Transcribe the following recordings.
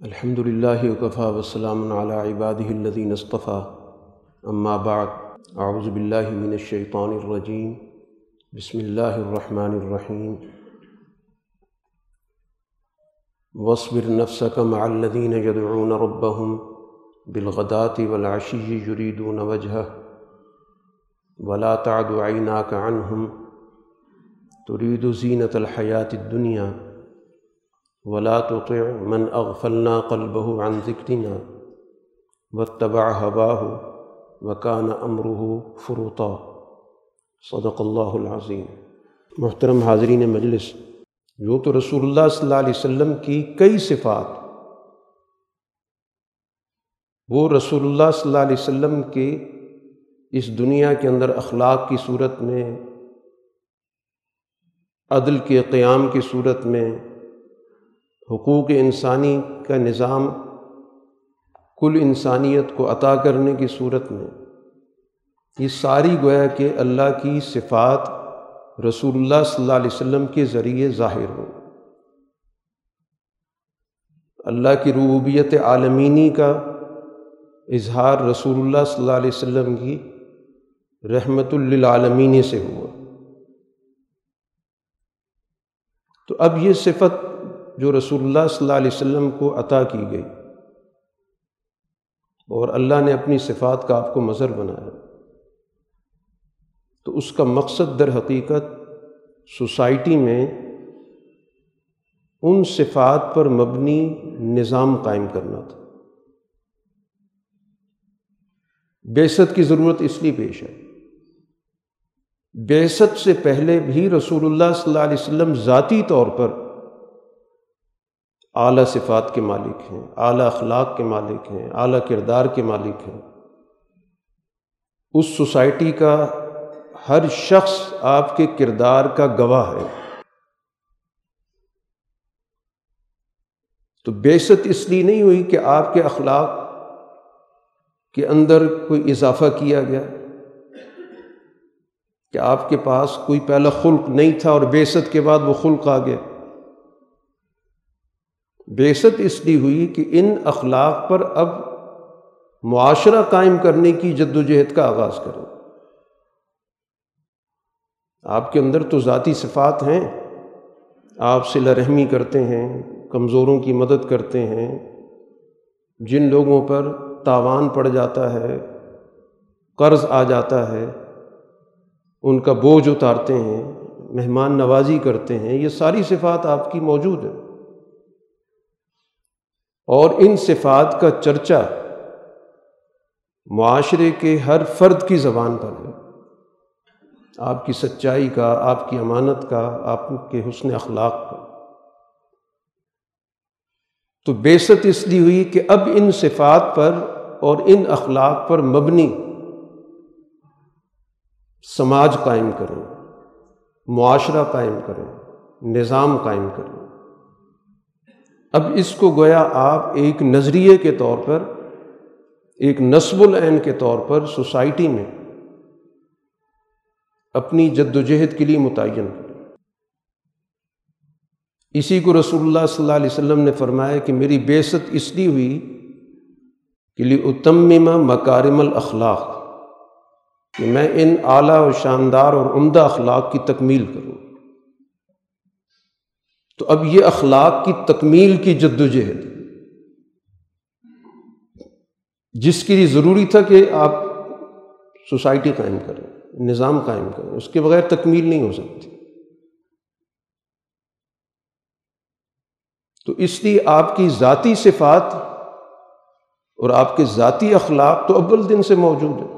الحمد للہ وقفا وسلام علی عبادہ الذین اصطفیٰ. اما بعد، اعوذ باللہ من الشیطان الرجیم. بسم اللہ الرحمن الرحیم. واصبر نفسك مع الذین يدعون ربهم بالغداة والعشی يريدون وجهه ولا تعد عیناك عنهم تريد زینة الحیاة الدنیا. ولا تطع من اغفلنا قلبه عن ذكرنا واتبع هواه وكان امره فرطا صدق اللہ العظیم محترم حاضرین مجلس، جو تو رسول اللہ صلی اللہ علیہ وسلم کی کئی صفات، وہ رسول اللہ صلی اللہ علیہ وسلم کے اس دنیا کے اندر اخلاق کی صورت میں، عدل کے قیام کی صورت میں حقوق انسانی کا نظام کل انسانیت کو عطا کرنے کی صورت میں۔ یہ ساری گویا کہ اللہ کی صفات رسول اللہ صلی اللہ علیہ وسلم کے ذریعے ظاہر ہو اللہ کی ربوبیت عالمینی کا اظہار رسول اللہ صلی اللہ علیہ وسلم کی رحمت للعالمین سے ہوا۔ تو اب یہ صفت جو رسول اللہ صلی اللہ علیہ وسلم کو عطا کی گئی اور اللہ نے اپنی صفات کا آپ کو مظہر بنایا۔ تو اس کا مقصد در حقیقت سوسائٹی میں ان صفات پر مبنی نظام قائم کرنا تھا۔ بیست کی ضرورت اس لیے پیش ہے۔ بیست سے پہلے بھی رسول اللہ صلی اللہ علیہ وسلم ذاتی طور پر اعلیٰ صفات کے مالک ہیں، اعلیٰ اخلاق کے مالک ہیں، اعلیٰ کردار کے مالک ہیں۔ اس سوسائٹی کا ہر شخص آپ کے کردار کا گواہ ہے۔ تو بیست اس لیے نہیں ہوئی کہ آپ کے اخلاق کے اندر کوئی اضافہ کیا گیا، کہ آپ کے پاس کوئی پہلا خلق نہیں تھا اور بیست کے بعد وہ خلق آ گیا۔ بیست اس لیے ہوئی کہ ان اخلاق پر اب معاشرہ قائم کرنے کی جد و جہد کا آغاز کریں۔ آپ کے اندر تو ذاتی صفات ہیں، آپ صلہ رحمی کرتے ہیں، کمزوروں کی مدد کرتے ہیں، جن لوگوں پر تاوان پڑ جاتا ہے، قرض آ جاتا ہے، ان کا بوجھ اتارتے ہیں، مہمان نوازی کرتے ہیں، یہ ساری صفات آپ کی موجود ہیں۔ اور ان صفات کا چرچا معاشرے کے ہر فرد کی زبان پر ہے۔ آپ کی سچائی کا، آپ کی امانت کا، آپ کے حسن اخلاق کا۔ تو بیست اس لیے ہوئی کہ اب ان صفات پر اور ان اخلاق پر مبنی سماج قائم کریں، معاشرہ قائم کریں، نظام قائم کریں۔ اب اس کو گویا آپ ایک نظریے کے طور پر، ایک نصب العین کے طور پر سوسائٹی میں اپنی جد و جہد کے لیے متعین۔ اسی کو رسول اللہ صلی اللہ علیہ وسلم نے فرمایا کہ میری بیست اس لیے ہوئی کہ لیے اتممہ مکارم الاخلاق کہ میں ان اعلیٰ و شاندار اور عمدہ اخلاق کی تکمیل کروں۔ تو اب یہ اخلاق کی تکمیل کی جد و جہد جس کے لیے ضروری تھا کہ آپ سوسائٹی قائم کریں، نظام قائم کریں، اس کے بغیر تکمیل نہیں ہو سکتی۔ تو اس لیے آپ کی ذاتی صفات اور آپ کے ذاتی اخلاق تو اول دن سے موجود ہیں۔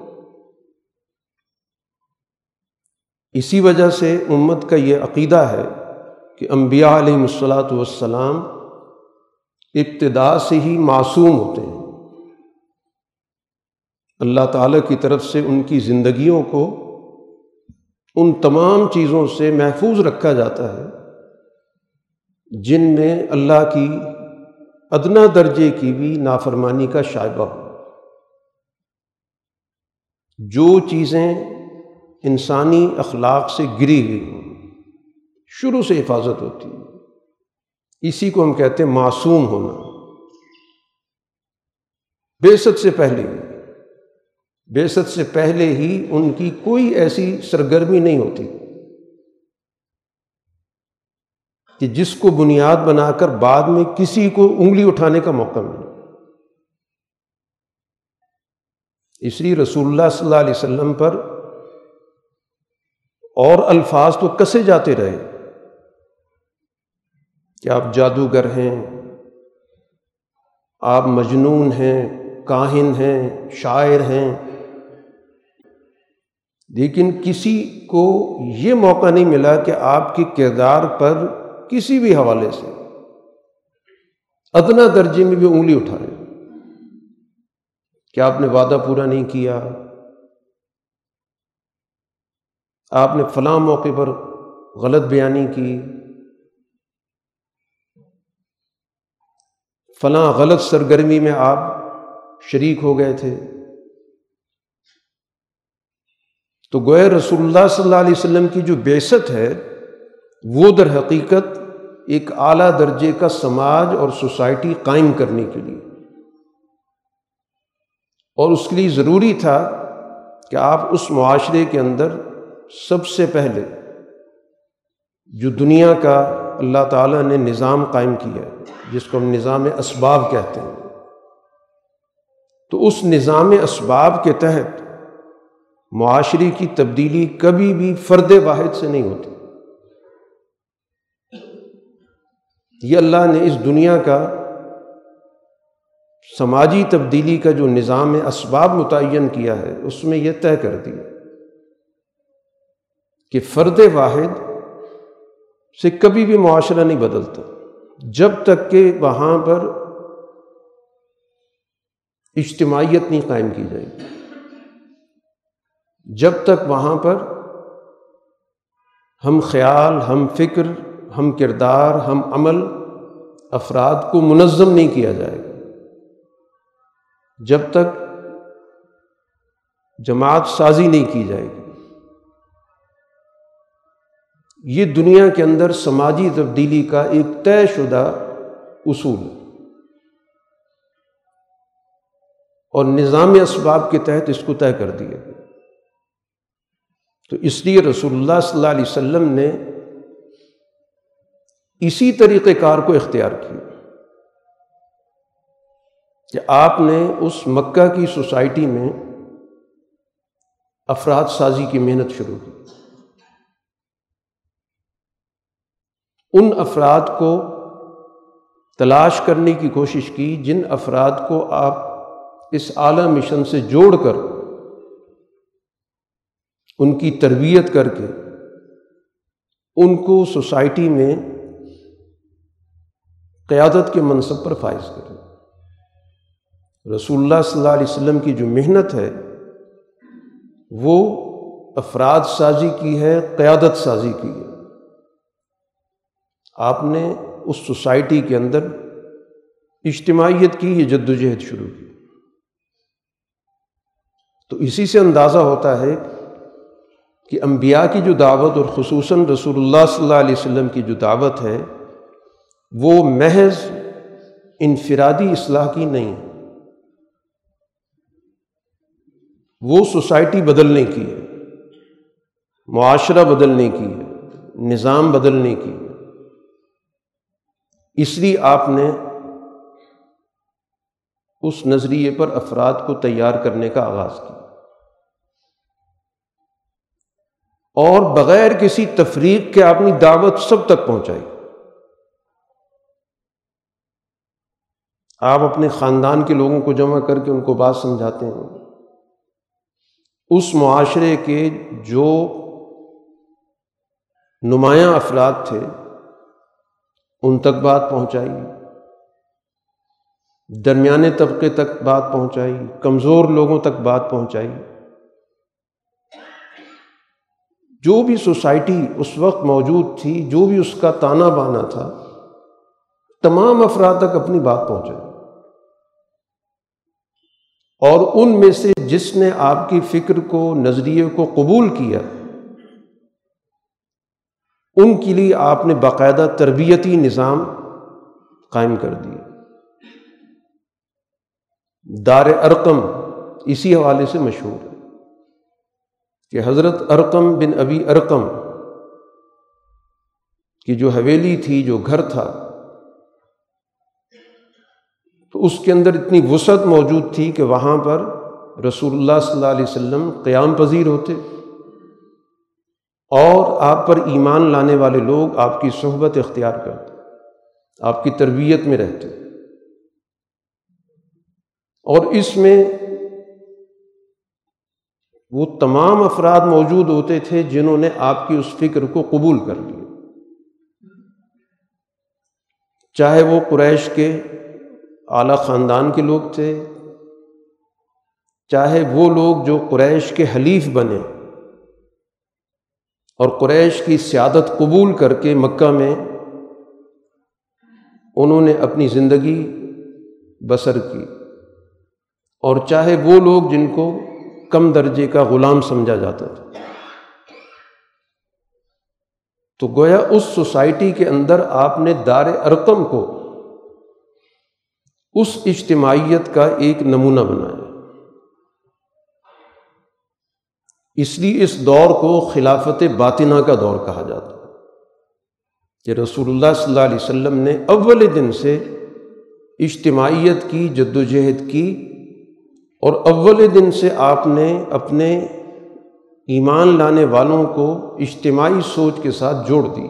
اسی وجہ سے امت کا یہ عقیدہ ہے کہ انبیاء علیہ الصلاۃ والسلام ابتدا سے ہی معصوم ہوتے ہیں۔ اللہ تعالیٰ کی طرف سے ان کی زندگیوں کو ان تمام چیزوں سے محفوظ رکھا جاتا ہے، جن میں اللہ کی ادنا درجے کی بھی نافرمانی کا شائبہ ہو۔ جو چیزیں انسانی اخلاق سے گری ہوئی ہوں۔ شروع سے حفاظت ہوتی ہے۔ اسی کو ہم کہتے ہیں معصوم ہونا۔ بیست سے پہلے ہی بیست سے پہلے ہی ان کی کوئی ایسی سرگرمی نہیں ہوتی۔ کہ جس کو بنیاد بنا کر بعد میں کسی کو انگلی اٹھانے کا موقع ملے۔ اس لیے رسول اللہ صلی اللہ علیہ وسلم پر اور الفاظ تو کسے جاتے رہے۔ کہ آپ جادوگر ہیں، آپ مجنون ہیں، کاہن ہیں، شاعر ہیں۔ لیکن کسی کو یہ موقع نہیں ملا کہ آپ کے کردار پر کسی بھی حوالے سے ادنا درجے میں بھی انگلی اٹھائے۔ کہ آپ نے وعدہ پورا نہیں کیا؟ آپ نے فلاں موقع پر غلط بیانی کی؟ فلاں غلط سرگرمی میں آپ شریک ہو گئے تھے۔ تو گوئے رسول اللہ صلی اللہ علیہ وسلم کی جو بیست ہے، وہ در حقیقت ایک اعلیٰ درجے کا سماج اور سوسائٹی قائم کرنے کے لیے۔ اور اس کے لیے ضروری تھا کہ آپ اس معاشرے کے اندر سب سے پہلے جو دنیا کا اللہ تعالیٰ نے نظام قائم کیا ہے جس کو ہم نظام اسباب کہتے ہیں۔ تو اس نظام اسباب کے تحت معاشرے کی تبدیلی کبھی بھی فرد واحد سے نہیں ہوتی۔ یہ اللہ نے اس دنیا کا سماجی تبدیلی کا جو نظام اسباب متعین کیا ہے، اس میں یہ طے کر دیا کہ فرد واحد سے کبھی بھی معاشرہ نہیں بدلتا۔ جب تک کہ وہاں پر اجتماعیت نہیں قائم کی جائے گی۔ جب تک وہاں پر ہم خیال، ہم فکر، ہم کردار، ہم عمل افراد کو منظم نہیں کیا جائے گا، جب تک جماعت سازی نہیں کی جائے گی۔ یہ دنیا کے اندر سماجی تبدیلی کا ایک طے شدہ اصول اور نظام اسباب کے تحت اس کو طے کر دیا گیا۔ تو اس لیے رسول اللہ صلی اللہ علیہ وسلم نے اسی طریقۂ کار کو اختیار کیا کہ آپ نے اس مکہ کی سوسائٹی میں افراد سازی کی محنت شروع کی۔ ان افراد کو تلاش کرنے کی کوشش کی جن افراد کو آپ اس اعلیٰ مشن سے جوڑ کر ان کی تربیت کر کے ان کو سوسائٹی میں قیادت کے منصب پر فائز کریں۔ رسول اللہ صلی اللہ علیہ وسلم کی جو محنت ہے، وہ افراد سازی کی ہے، قیادت سازی کی ہے۔ آپ نے اس سوسائٹی کے اندر اجتماعیت کی یہ جد و جہد شروع کی۔ تو اسی سے اندازہ ہوتا ہے کہ انبیاء کی جو دعوت اور خصوصاً رسول اللہ صلی اللہ علیہ وسلم کی جو دعوت ہے، وہ محض انفرادی اصلاح کی نہیں وہ سوسائٹی بدلنے کی ہے، معاشرہ بدلنے کی ہے، نظام بدلنے کی ہے۔ اس لیے آپ نے اس نظریے پر افراد کو تیار کرنے کا آغاز کیا۔ اور بغیر کسی تفریق کے اپنی دعوت سب تک پہنچائی۔ آپ اپنے خاندان کے لوگوں کو جمع کر کے ان کو بات سمجھاتے ہیں۔ اس معاشرے کے جو نمایاں افراد تھے ان تک بات پہنچائی۔ درمیانے طبقے تک بات پہنچائی، کمزور لوگوں تک بات پہنچائی۔ جو بھی سوسائٹی اس وقت موجود تھی، جو بھی اس کا تانا بانا تھا، تمام افراد تک اپنی بات پہنچائی۔ اور ان میں سے جس نے آپ کی فکر کو، نظریے کو قبول کیا ان کے لیے آپ نے باقاعدہ تربیتی نظام قائم کر دیا۔ دار ارقم اسی حوالے سے مشہور ہے کہ حضرت ارقم بن ابی ارقم کی جو حویلی تھی، جو گھر تھا، تو اس کے اندر اتنی وسعت موجود تھی کہ وہاں پر رسول اللہ صلی اللہ علیہ وسلم قیام پذیر ہوتے۔ اور آپ پر ایمان لانے والے لوگ آپ کی صحبت اختیار کرتے آپ کی تربیت میں رہتے اور اس میں وہ تمام افراد موجود ہوتے تھے جنہوں نے آپ کی اس فکر کو قبول کر لیا۔ چاہے وہ قریش کے اعلیٰ خاندان کے لوگ تھے، چاہے وہ لوگ جو قریش کے حلیف بنے۔ اور قریش کی سیادت قبول کر کے مکہ میں انہوں نے اپنی زندگی بسر کی۔ اور چاہے وہ لوگ جن کو کم درجے کا غلام سمجھا جاتا تھا۔ تو گویا اس سوسائٹی کے اندر آپ نے دار ارقم کو اس اجتماعیت کا ایک نمونہ بنایا۔ اس لیے اس دور کو خلافت باطنہ کا دور کہا جاتا ہے کہ رسول اللہ صلی اللہ علیہ وسلم نے اول دن سے اجتماعیت کی جد و جہد کی اور اول دن سے آپ نے اپنے ایمان لانے والوں کو اجتماعی سوچ کے ساتھ جوڑ دی۔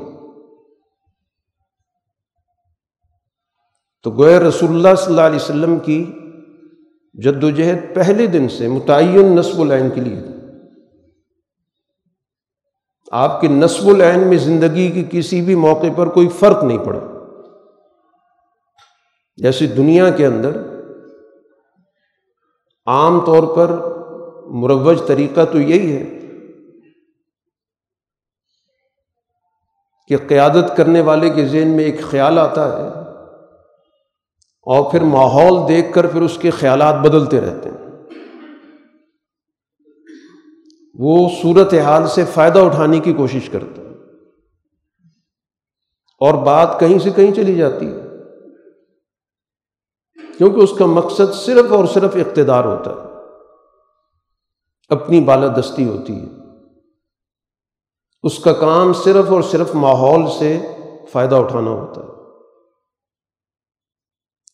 تو گویا رسول اللہ صلی اللہ علیہ وسلم کی جد و جہد پہلے دن سے متعین نصب العین کے لیے آپ کے نصب العین میں زندگی کی کسی بھی موقع پر کوئی فرق نہیں پڑا۔ جیسے دنیا کے اندر عام طور پر مروج طریقہ تو یہی ہے کہ قیادت کرنے والے کے ذہن میں ایک خیال آتا ہے اور پھر ماحول دیکھ کر پھر اس کے خیالات بدلتے رہتے ہیں۔ وہ صورت حال سے فائدہ اٹھانے کی کوشش کرتا ہے۔ اور بات کہیں سے کہیں چلی جاتی ہے۔ کیونکہ اس کا مقصد صرف اور صرف اقتدار ہوتا ہے۔ اپنی بالادستی ہوتی ہے۔ اس کا کام صرف اور صرف ماحول سے فائدہ اٹھانا ہوتا ہے۔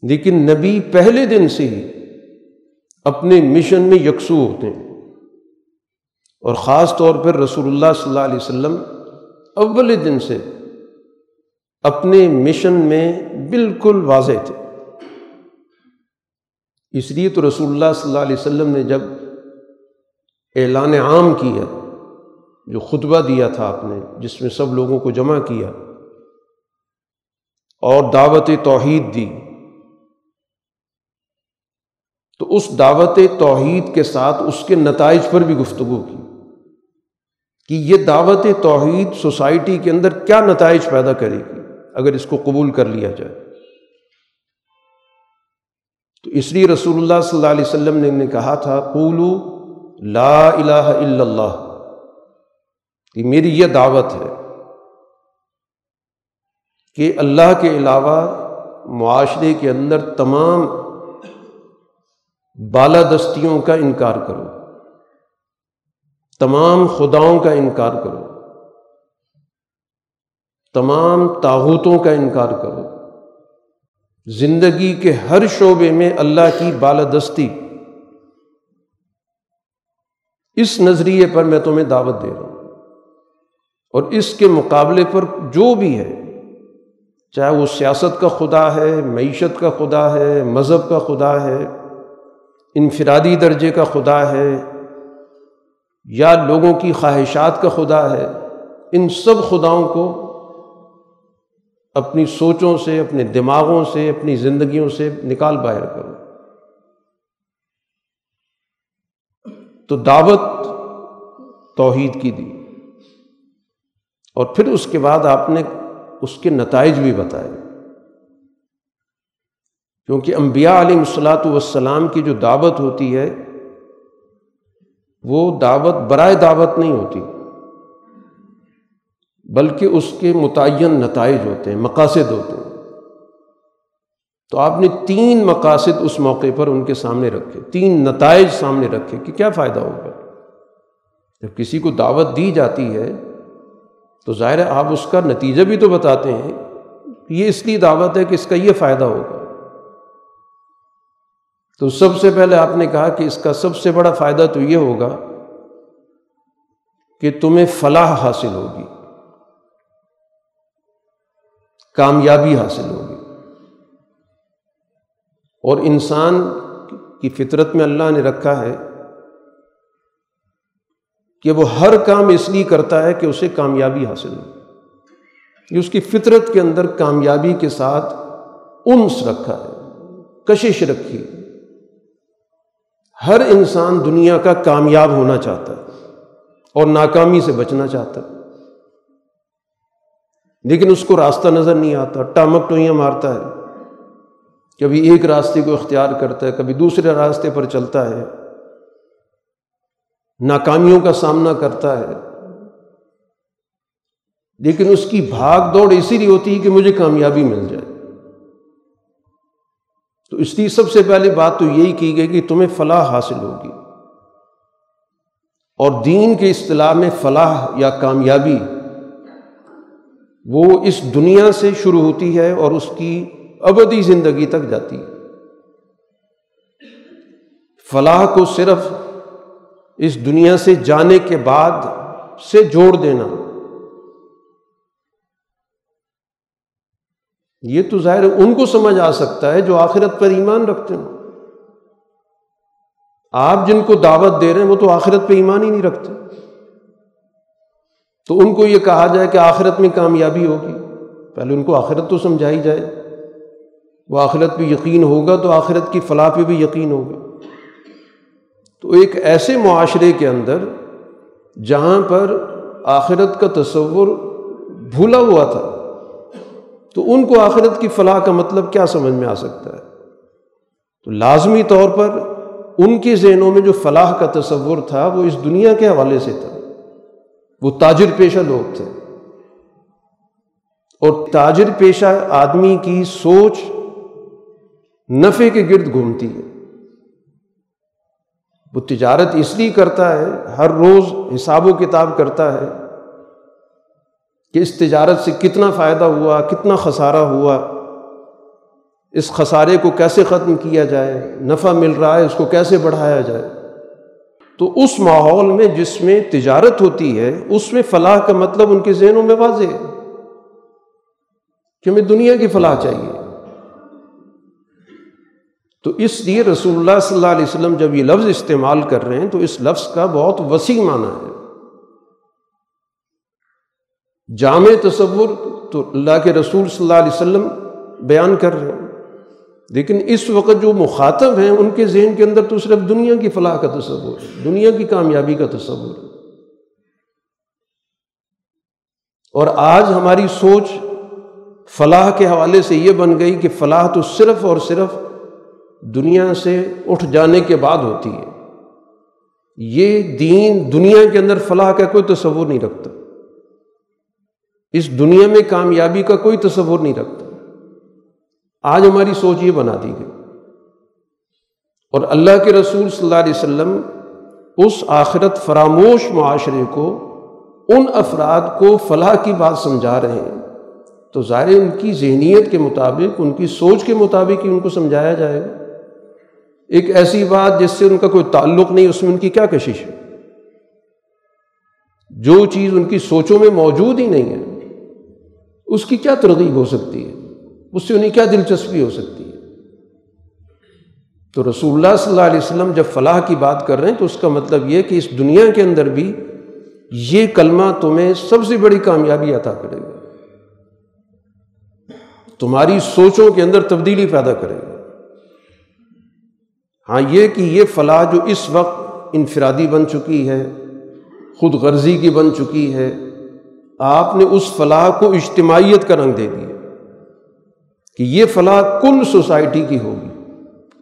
لیکن نبی پہلے دن سے ہی اپنے مشن میں یکسو ہوتے ہیں۔ اور خاص طور پر رسول اللہ صلی اللہ علیہ وسلم اول دن سے اپنے مشن میں بالکل واضح تھے۔ اس لیے تو رسول اللہ صلی اللہ علیہ وسلم نے جب اعلان عام کیا، جو خطبہ دیا تھا آپ نے، جس میں سب لوگوں کو جمع کیا، اور دعوت توحید دی، تو اس دعوت توحید کے ساتھ اس کے نتائج پر بھی گفتگو کی۔ کہ یہ دعوت توحید سوسائٹی کے اندر کیا نتائج پیدا کرے گی اگر اس کو قبول کر لیا جائے۔ تو اس لیے رسول اللہ صلی اللہ علیہ وسلم نے کہا تھا، قولو لا الہ الا اللہ۔ کہ میری یہ دعوت ہے کہ اللہ کے علاوہ معاشرے کے اندر تمام بالادستیوں کا انکار کرو۔ تمام خداؤں کا انکار کرو۔ تمام طاغوتوں کا انکار کرو۔ زندگی کے ہر شعبے میں اللہ کی بالادستی۔ اس نظریے پر میں تمہیں دعوت دے رہا ہوں۔ اور اس کے مقابلے پر جو بھی ہے، چاہے وہ سیاست کا خدا ہے، معیشت کا خدا ہے، مذہب کا خدا ہے، انفرادی درجے کا خدا ہے یا لوگوں کی خواہشات کا خدا ہے، ان سب خداؤں کو اپنی سوچوں سے، اپنے دماغوں سے، اپنی زندگیوں سے نکال باہر کرو۔ تو دعوت توحید کی دی۔ اور پھر اس کے بعد آپ نے اس کے نتائج بھی بتائے۔ کیونکہ انبیاء علیہ الصلاۃ والسلام کی جو دعوت ہوتی ہے وہ دعوت برائے دعوت نہیں ہوتی، بلکہ اس کے متعین نتائج ہوتے ہیں، مقاصد ہوتے ہیں۔ تو آپ نے تین مقاصد اس موقع پر ان کے سامنے رکھے، تین نتائج سامنے رکھے کہ کیا فائدہ ہوگا۔ جب کسی کو دعوت دی جاتی ہے، تو ظاہر ہے آپ اس کا نتیجہ بھی تو بتاتے ہیں یہ اس لیے دعوت ہے کہ اس کا یہ فائدہ ہوگا۔ تو سب سے پہلے آپ نے کہا کہ اس کا سب سے بڑا فائدہ تو یہ ہوگا کہ تمہیں فلاح حاصل ہوگی، کامیابی حاصل ہوگی۔ اور انسان کی فطرت میں اللہ نے رکھا ہے کہ وہ ہر کام اس لیے کرتا ہے کہ اسے کامیابی حاصل ہو۔ یہ اس کی فطرت کے اندر کامیابی کے ساتھ انس رکھا ہے، کشش رکھی ہے ہر انسان دنیا کا کامیاب ہونا چاہتا ہے اور ناکامی سے بچنا چاہتا ہے۔ لیکن اس کو راستہ نظر نہیں آتا، ٹامک ٹوئیاں مارتا ہے۔ کبھی ایک راستے کو اختیار کرتا ہے، کبھی دوسرے راستے پر چلتا ہے۔ ناکامیوں کا سامنا کرتا ہے۔ لیکن اس کی بھاگ دوڑ اسی لیے ہوتی ہے کہ مجھے کامیابی مل جائے۔ تو اس لیے سب سے پہلی بات تو یہی کی گئی کہ تمہیں فلاح حاصل ہوگی۔ اور دین کے اصطلاح میں فلاح یا کامیابی وہ اس دنیا سے شروع ہوتی ہے اور اس کی ابدی زندگی تک جاتی ہے۔ فلاح کو صرف اس دنیا سے جانے کے بعد سے جوڑ دینا۔ یہ تو ظاہر ان کو سمجھ آ سکتا ہے جو آخرت پر ایمان رکھتے ہیں آپ جن کو دعوت دے رہے ہیں وہ تو آخرت پہ ایمان ہی نہیں رکھتے۔ تو ان کو یہ کہا جائے کہ آخرت میں کامیابی ہوگی۔ پہلے ان کو آخرت تو سمجھائی جائے۔ وہ آخرت پہ یقین ہوگا تو آخرت کی فلاح پہ بھی یقین ہوگا۔ تو ایک ایسے معاشرے کے اندر جہاں پر آخرت کا تصور بھولا ہوا تھا۔ تو ان کو آخرت کی فلاح کا مطلب کیا سمجھ میں آ سکتا ہے؟ تو لازمی طور پر ان کے ذہنوں میں جو فلاح کا تصور تھا، وہ اس دنیا کے حوالے سے تھا۔ وہ تاجر پیشہ لوگ تھے۔ اور تاجر پیشہ آدمی کی سوچ نفے کے گرد گھومتی ہے۔ وہ تجارت اس لیے کرتا ہے، ہر روز حساب و کتاب کرتا ہے کہ اس تجارت سے کتنا فائدہ ہوا، کتنا خسارہ ہوا، اس خسارے کو کیسے ختم کیا جائے، نفع مل رہا ہے، اس کو کیسے بڑھایا جائے؟ تو اس ماحول میں جس میں تجارت ہوتی ہے، اس میں فلاح کا مطلب ان کے ذہنوں میں واضح ہے کہ ہمیں دنیا کی فلاح چاہیے۔ تو اس لیے رسول اللہ صلی اللہ علیہ وسلم جب یہ لفظ استعمال کر رہے ہیں، تو اس لفظ کا بہت وسیع معنی ہے۔ جامع تصور تو اللہ کے رسول صلی اللہ علیہ وسلم بیان کر رہے ہیں۔ لیکن اس وقت جو مخاطب ہیں، ان کے ذہن کے اندر تو صرف دنیا کی فلاح کا تصور ہے، دنیا کی کامیابی کا تصور ہے۔ اور آج ہماری سوچ فلاح کے حوالے سے یہ بن گئی کہ فلاح تو صرف اور صرف دنیا سے اٹھ جانے کے بعد ہوتی ہے۔ یہ دین دنیا کے اندر فلاح کا کوئی تصور نہیں رکھتا۔ اس دنیا میں کامیابی کا کوئی تصور نہیں رکھتا۔ آج ہماری سوچ یہ بنا دی گئی۔ اور اللہ کے رسول صلی اللہ علیہ وسلم اس آخرت فراموش معاشرے کو، ان افراد کو فلاح کی بات سمجھا رہے ہیں۔ تو ظاہر ان کی ذہنیت کے مطابق، ان کی سوچ کے مطابق ہی ان کو سمجھایا جائے گا۔ ایک ایسی بات جس سے ان کا کوئی تعلق نہیں، اس میں ان کی کیا کشش ہے؟ جو چیز ان کی سوچوں میں موجود ہی نہیں ہے۔ اس کی کیا ترغیب ہو سکتی ہے؟ اس سے انہیں کیا دلچسپی ہو سکتی ہے؟ تو رسول اللہ صلی اللہ علیہ وسلم جب فلاح کی بات کر رہے ہیں تو اس کا مطلب یہ کہ اس دنیا کے اندر بھی یہ کلمہ تمہیں سب سے بڑی کامیابی عطا کرے گا۔ تمہاری سوچوں کے اندر تبدیلی پیدا کرے گا۔ ہاں یہ کہ یہ فلاح جو اس وقت انفرادی بن چکی ہے، خود غرضی کی بن چکی ہے آپ نے اس فلاح کو اجتماعیت کا رنگ دے دیا کہ یہ فلاح کل سوسائٹی کی ہوگی،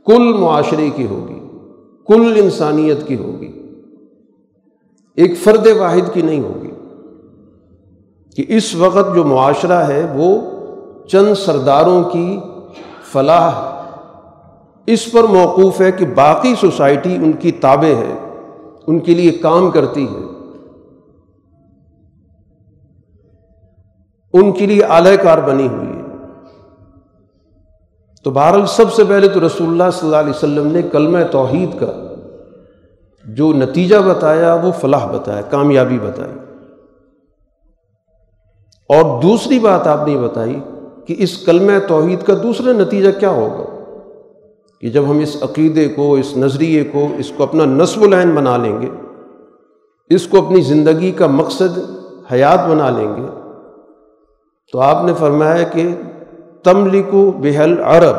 کل معاشرے کی ہوگی، کل انسانیت کی ہوگی۔ ایک فرد واحد کی نہیں ہوگی۔ کہ اس وقت جو معاشرہ ہے وہ چند سرداروں کی فلاح اس پر موقوف ہے کہ باقی سوسائٹی ان کی تابع ہے، ان کے لیے کام کرتی ہے۔ ان کے لیے اعلی کار بنی ہوئی ہے۔ تو بہرحال سب سے پہلے تو رسول اللہ صلی اللہ علیہ وسلم نے کلمہ توحید کا جو نتیجہ بتایا، وہ فلاح بتایا، کامیابی بتائی۔ اور دوسری بات آپ نے بتائی کہ اس کلمہ توحید کا دوسرا نتیجہ کیا ہوگا؟ کہ جب ہم اس عقیدے کو، اس نظریے کو، اس کو اپنا نصب العین بنا لیں گے، اس کو اپنی زندگی کا مقصد، حیات بنا لیں گے تو آپ نے فرمایا کہ تملکو بحل عرب،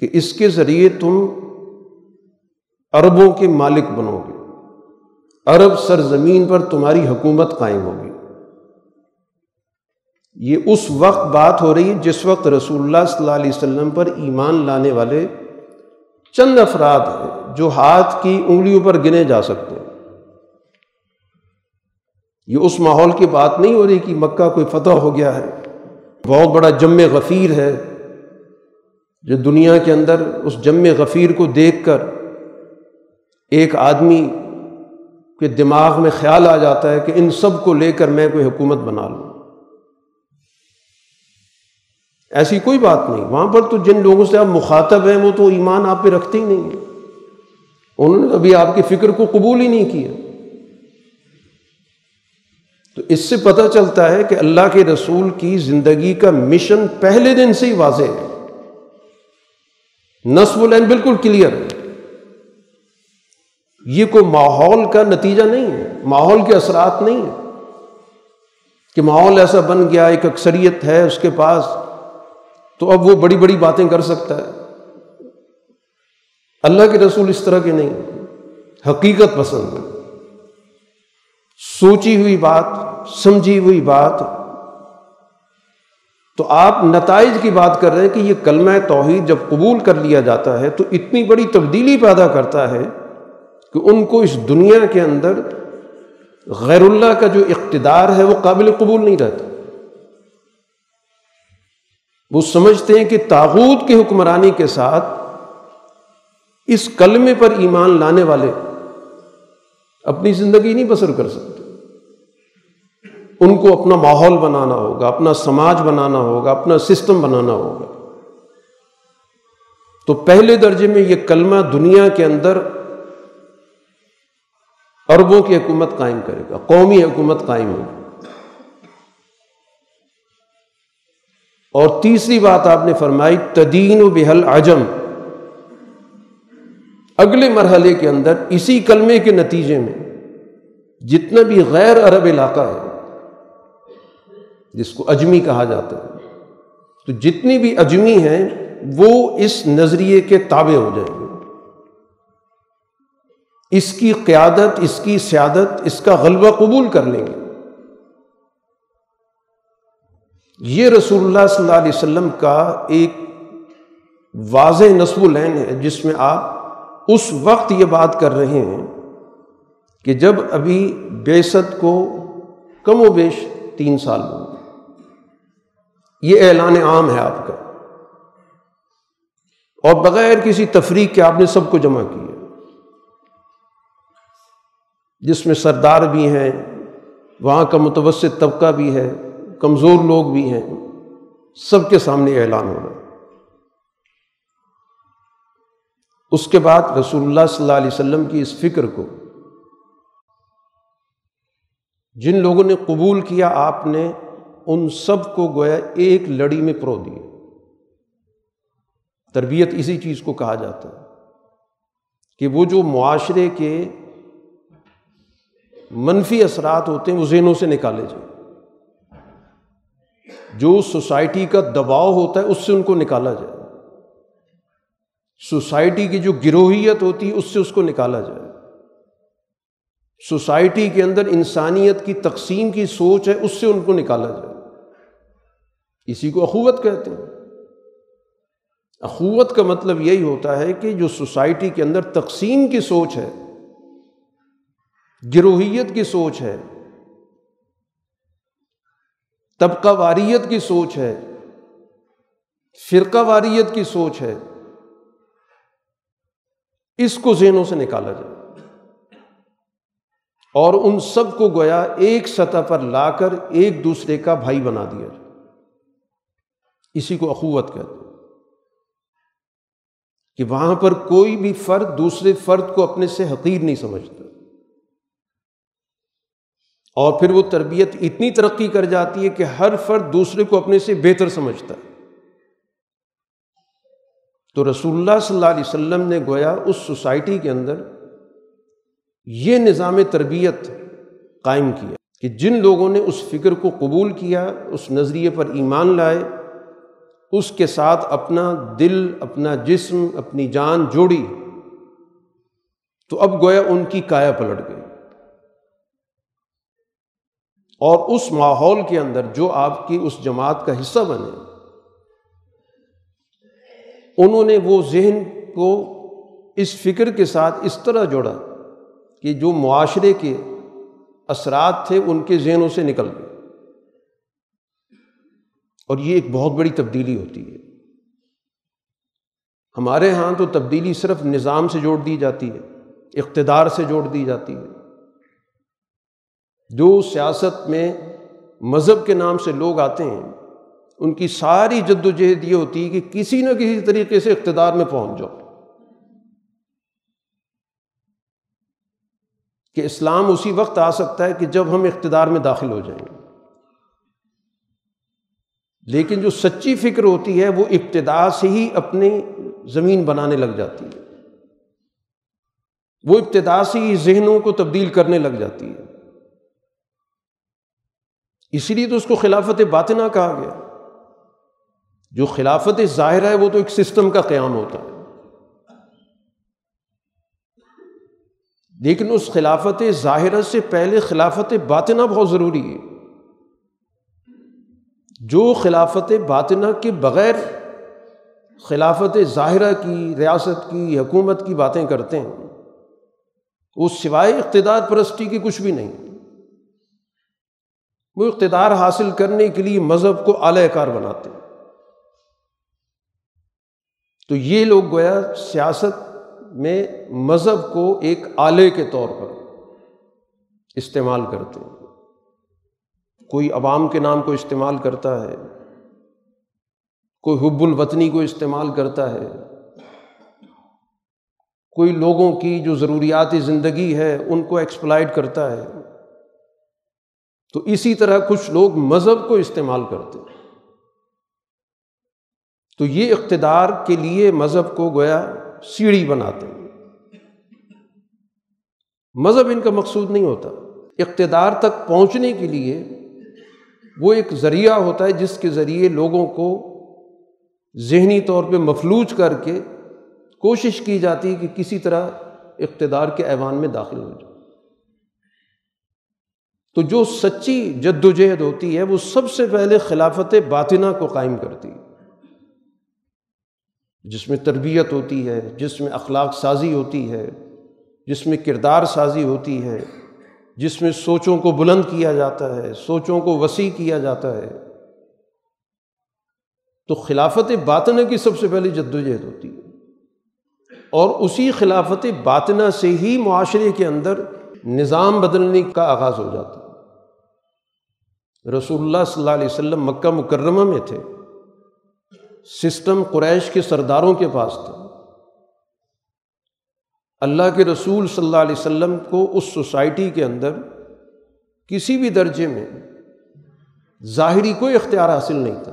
کہ اس کے ذریعے تم عربوں کے مالک بنو گے عرب سرزمین پر تمہاری حکومت قائم ہوگی۔ یہ اس وقت بات ہو رہی ہے جس وقت رسول اللہ صلی اللہ علیہ وسلم پر ایمان لانے والے چند افراد ہیں جو ہاتھ کی انگلیوں پر گنے جا سکتے ہیں۔ یہ اس ماحول کی بات نہیں ہو رہی کہ مکہ کوئی فتح ہو گیا ہے۔ بہت بڑا جم غفیر ہے جو دنیا کے اندر اس جم غفیر کو دیکھ کر ایک آدمی کے دماغ میں خیال آ جاتا ہے کہ ان سب کو لے کر میں کوئی حکومت بنا لوں۔ ایسی کوئی بات نہیں۔ وہاں پر تو جن لوگوں سے آپ مخاطب ہیں وہ تو ایمان آپ پہ رکھتے ہی نہیں ہیں۔ انہوں نے ابھی آپ کی فکر کو قبول ہی نہیں کیا۔ تو اس سے پتہ چلتا ہے کہ اللہ کے رسول کی زندگی کا مشن پہلے دن سے ہی واضح ہے۔ نصب العین بالکل کلیئر ہے۔ یہ کوئی ماحول کا نتیجہ نہیں ہے، ماحول کے اثرات نہیں ہیں۔ کہ ماحول ایسا بن گیا، ایک اکثریت ہے اس کے پاس، تو اب وہ بڑی بڑی باتیں کر سکتا ہے۔ اللہ کے رسول اس طرح کے نہیں حقیقت پسند ہے سوچی ہوئی بات، سمجھی ہوئی بات۔ تو آپ نتائج کی بات کر رہے ہیں کہ یہ کلمہ توحید جب قبول کر لیا جاتا ہے تو اتنی بڑی تبدیلی پیدا کرتا ہے کہ ان کو اس دنیا کے اندر غیر اللہ کا جو اقتدار ہے وہ قابل قبول نہیں رہتا۔ وہ سمجھتے ہیں کہ تاغوت کی حکمرانی کے ساتھ اس کلمے پر ایمان لانے والے اپنی زندگی نہیں بسر کر سکتے۔ ان کو اپنا ماحول بنانا ہوگا، اپنا سماج بنانا ہوگا، اپنا سسٹم بنانا ہوگا۔ تو پہلے درجے میں یہ کلمہ دنیا کے اندر اربوں کی حکومت قائم کرے گا، قومی حکومت قائم ہوگی۔ اور تیسری بات آپ نے فرمائی، تدین و بحل عجم۔ اگلے مرحلے کے اندر اسی کلمے کے نتیجے میں جتنا بھی غیر عرب علاقہ ہے، جس کو اجمی کہا جاتا ہے، تو جتنی بھی اجمی ہیں، وہ اس نظریے کے تابع ہو جائیں گے۔ اس کی قیادت، اس کی سیادت، اس کا غلبہ قبول کر لیں گے۔ یہ رسول اللہ صلی اللہ علیہ وسلم کا ایک واضح نصب العین ہے، جس میں آپ اس وقت یہ بات کر رہے ہیں کہ جب ابھی بیست کو کم و بیش تین سال ہو یہ اعلان عام ہے آپ کا۔ اور بغیر کسی تفریق کے آپ نے سب کو جمع کیا۔ جس میں سردار بھی ہیں، وہاں کا متوسط طبقہ بھی ہے، کمزور لوگ بھی ہیں، سب کے سامنے اعلان ہو رہا ہے۔ اس کے بعد رسول اللہ صلی اللہ علیہ وسلم کی اس فکر کو، جن لوگوں نے قبول کیا، آپ نے ان سب کو گویا ایک لڑی میں پرو دیے۔ تربیت اسی چیز کو کہا جاتا ہے کہ وہ جو معاشرے کے منفی اثرات ہوتے ہیں، وہ ذہنوں سے نکالے جائیں۔ جو سوسائٹی کا دباؤ ہوتا ہے، اس سے ان کو نکالا جائے۔ سوسائٹی کی جو گروہیت ہوتی ہے، اس سے اس کو نکالا جائے۔ سوسائٹی کے اندر انسانیت کی تقسیم کی سوچ ہے، اس سے ان کو نکالا جائے۔ اسی کو اخوت کہتے ہیں۔ اخوت کا مطلب یہی ہوتا ہے کہ جو سوسائٹی کے اندر تقسیم کی سوچ ہے، گروہیت کی سوچ ہے، طبقہ واریت کی سوچ ہے، فرقہ واریت کی سوچ ہے اس کو ذہنوں سے نکالا جائے۔ اور ان سب کو گویا ایک سطح پر لا کر ایک دوسرے کا بھائی بنا دیا جائے۔ اسی کو اخوت کہتے ہیں۔ کہ وہاں پر کوئی بھی فرد دوسرے فرد کو اپنے سے حقیر نہیں سمجھتا۔ اور پھر وہ تربیت اتنی ترقی کر جاتی ہے کہ ہر فرد دوسرے کو اپنے سے بہتر سمجھتا ہے۔ تو رسول اللہ صلی اللہ علیہ وسلم نے گویا اس سوسائٹی کے اندر یہ نظام تربیت قائم کیا کہ جن لوگوں نے اس فکر کو قبول کیا، اس نظریے پر ایمان لائے، اس کے ساتھ اپنا دل، اپنا جسم، اپنی جان جوڑی، تو اب گویا ان کی کایا پلٹ گئی۔ اور اس ماحول کے اندر جو آپ کی اس جماعت کا حصہ بنے انہوں نے وہ ذہن کو اس فکر کے ساتھ اس طرح جوڑا کہ جو معاشرے کے اثرات تھے ان کے ذہنوں سے نکل گئے۔ اور یہ ایک بہت بڑی تبدیلی ہوتی ہے۔ ہمارے ہاں تو تبدیلی صرف نظام سے جوڑ دی جاتی ہے، اقتدار سے جوڑ دی جاتی ہے۔ جو سیاست میں مذہب کے نام سے لوگ آتے ہیں ان کی ساری جد و جہد یہ ہوتی ہے کہ کسی نہ کسی طریقے سے اقتدار میں پہنچ جاؤ۔ کہ اسلام اسی وقت آ سکتا ہے کہ جب ہم اقتدار میں داخل ہو جائیں۔ گے لیکن جو سچی فکر ہوتی ہے وہ ابتدا سے ہی اپنی زمین بنانے لگ جاتی ہے۔ وہ ابتدا سے ہی ذہنوں کو تبدیل کرنے لگ جاتی ہے۔ اسی لیے تو اس کو خلافت باطنہ کہا گیا۔ جو خلافت ظاہر ہے وہ تو ایک سسٹم کا قیام ہوتا ہے۔ لیکن اس خلافت ظاہرہ سے پہلے خلافت باطنہ بہت ضروری ہے۔ جو خلافت باطنہ کے بغیر خلافت ظاہرہ کی، ریاست کی، حکومت کی باتیں کرتے ہیں، وہ سوائے اقتدار پرستی کی کچھ بھی نہیں۔ وہ اقتدار حاصل کرنے کے لیے مذہب کو اعلی کار بناتے ہیں۔ تو یہ لوگ گویا سیاست میں مذہب کو ایک آلے کے طور پر استعمال کرتے ہیں۔ کوئی عوام کے نام کو استعمال کرتا ہے، کوئی حب الوطنی کو استعمال کرتا ہے، کوئی لوگوں کی جو ضروریات زندگی ہے ان کو ایکسپلائڈ کرتا ہے۔ تو اسی طرح کچھ لوگ مذہب کو استعمال کرتے ہیں۔ تو یہ اقتدار کے لیے مذہب کو گویا سیڑھی بناتے ہیں۔ مذہب ان کا مقصود نہیں ہوتا۔ اقتدار تک پہنچنے کے لیے وہ ایک ذریعہ ہوتا ہے جس کے ذریعے لوگوں کو ذہنی طور پہ مفلوج کر کے کوشش کی جاتی ہے کہ کسی طرح اقتدار کے ایوان میں داخل ہو جائے۔ تو جو سچی جد و جہد ہوتی ہے وہ سب سے پہلے خلافت باطنہ کو قائم کرتی ہے۔ جس میں تربیت ہوتی ہے، جس میں اخلاق سازی ہوتی ہے، جس میں کردار سازی ہوتی ہے، جس میں سوچوں کو بلند کیا جاتا ہے، سوچوں کو وسیع کیا جاتا ہے۔ تو خلافت باطنہ کی سب سے پہلی جد و جہد ہوتی ہے۔ اور اسی خلافت باطنہ سے ہی معاشرے کے اندر نظام بدلنے کا آغاز ہو جاتا۔ ہے رسول اللہ صلی اللہ علیہ وسلم مکہ مکرمہ میں تھے۔ سسٹم قریش کے سرداروں کے پاس تھا۔ اللہ کے رسول صلی اللہ علیہ وسلم کو اس سوسائٹی کے اندر کسی بھی درجے میں ظاہری کوئی اختیار حاصل نہیں تھا۔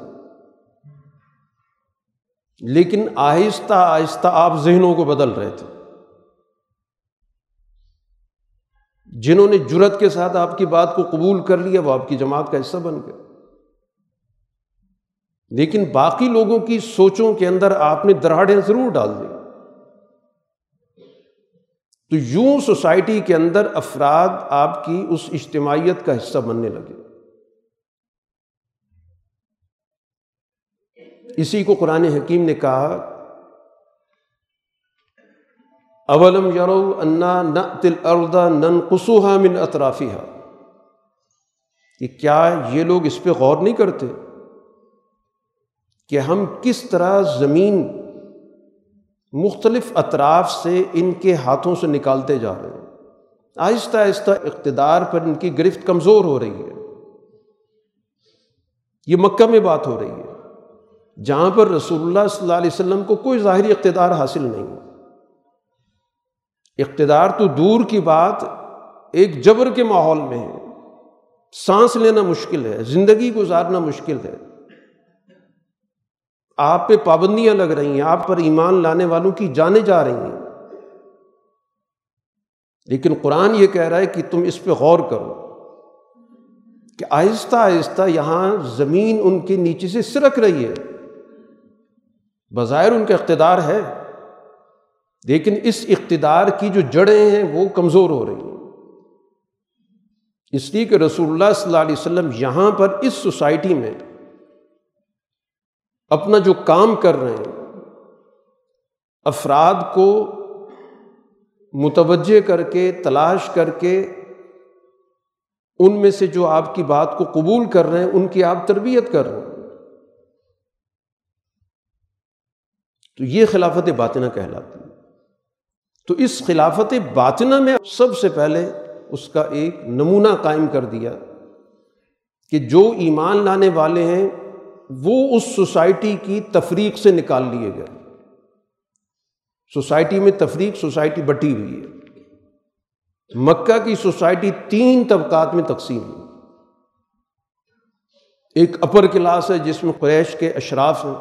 لیکن آہستہ آہستہ آپ ذہنوں کو بدل رہے تھے۔ جنہوں نے جرت کے ساتھ آپ کی بات کو قبول کر لیا، وہ آپ کی جماعت کا حصہ بن گئے۔ لیکن باقی لوگوں کی سوچوں کے اندر آپ نے دراڑیں ضرور ڈال دی تو یوں سوسائٹی کے اندر افراد آپ کی اس اجتماعیت کا حصہ بننے لگے۔ اسی کو قرآن حکیم نے کہا، اولم یرو انا نہ تل اردا نن قسوہ من اطرافیہ کہ کیا یہ لوگ اس پہ غور نہیں کرتے؟ کہ ہم کس طرح زمین مختلف اطراف سے ان کے ہاتھوں سے نکالتے جا رہے ہیں۔ آہستہ آہستہ اقتدار پر ان کی گرفت کمزور ہو رہی ہے۔ یہ مکہ میں بات ہو رہی ہے، جہاں پر رسول اللہ صلی اللہ علیہ وسلم کو کوئی ظاہری اقتدار حاصل نہیں۔ اقتدار تو دور کی بات ایک جبر کے ماحول میں ہے۔ سانس لینا مشکل ہے، زندگی گزارنا مشکل ہے۔ آپ پہ پابندیاں لگ رہی ہیں، آپ پر ایمان لانے والوں کی جانے جا رہی ہیں۔ لیکن قرآن یہ کہہ رہا ہے کہ تم اس پہ غور کرو کہ آہستہ آہستہ یہاں زمین ان کے نیچے سے سرک رہی ہے۔ بظاہر ان کا اقتدار ہے، لیکن اس اقتدار کی جو جڑیں ہیں وہ کمزور ہو رہی ہیں۔ اس لیے کہ رسول اللہ صلی اللہ علیہ وسلم یہاں پر اس سوسائٹی میں اپنا جو کام کر رہے ہیں، افراد کو متوجہ کر کے، تلاش کر کے ان میں سے جو آپ کی بات کو قبول کر رہے ہیں، ان کی آپ تربیت کر رہے ہیں۔ تو یہ خلافت باطنہ کہلاتی ہے۔ تو اس خلافت باطنہ میں سب سے پہلے اس کا ایک نمونہ قائم کر دیا کہ جو ایمان لانے والے ہیں وہ اس سوسائٹی کی تفریق سے نکال لیے گئے۔ سوسائٹی میں تفریق سوسائٹی بٹی ہوئی ہے۔ مکہ کی سوسائٹی تین طبقات میں تقسیم ہوئی۔ ایک اپر کلاس ہے جس میں قریش کے اشراف ہیں،